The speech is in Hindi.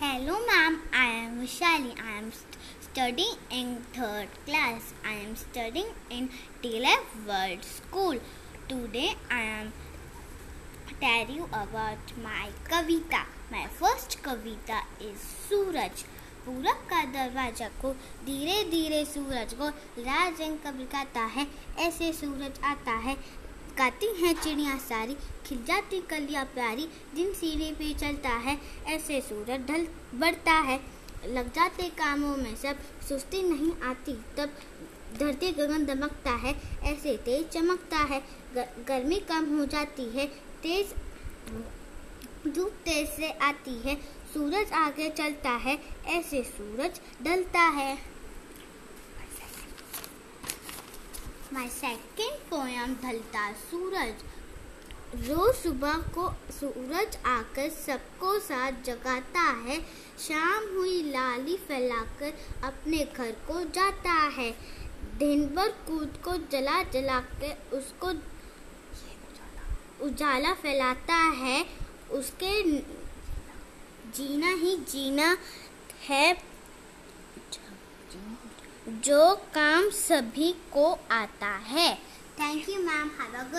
Hello, ma'am. I am Vishali. I am st- studying in third class. I am studying in TLF World School. Today, I am tell you about my kavita. My first kavita is Suraj. पूरब का दरवाज़ा को धीरे धीरे सूरज को लाल रंग कब गाता है ऐसे सूरज आता है गाती हैं चिड़िया सारी, खिल जाती कलिया प्यारी, जिन सीढ़ी पे चलता है, ऐसे सूरज ढल बढ़ता है। लग जाते कामों में सब, सुस्ती नहीं आती, तब धरती गगन दमकता है, ऐसे तेज चमकता है। गर्मी कम हो जाती है, तेज, धूप तेज से आती है, सूरज आगे चलता है, ऐसे सूरज ढलता है। माई सेकेंड पोयम ढलता सूरज रोज सुबह को सूरज आकर सबको साथ जगाता है। शाम हुई लाली फैलाकर अपने घर को जाता है। दिन भर कूद को जला जला के उसको उजाला फैलाता है। उसके जीना ही जीना है जो काम सभी को आता है। Thank you ma'am have a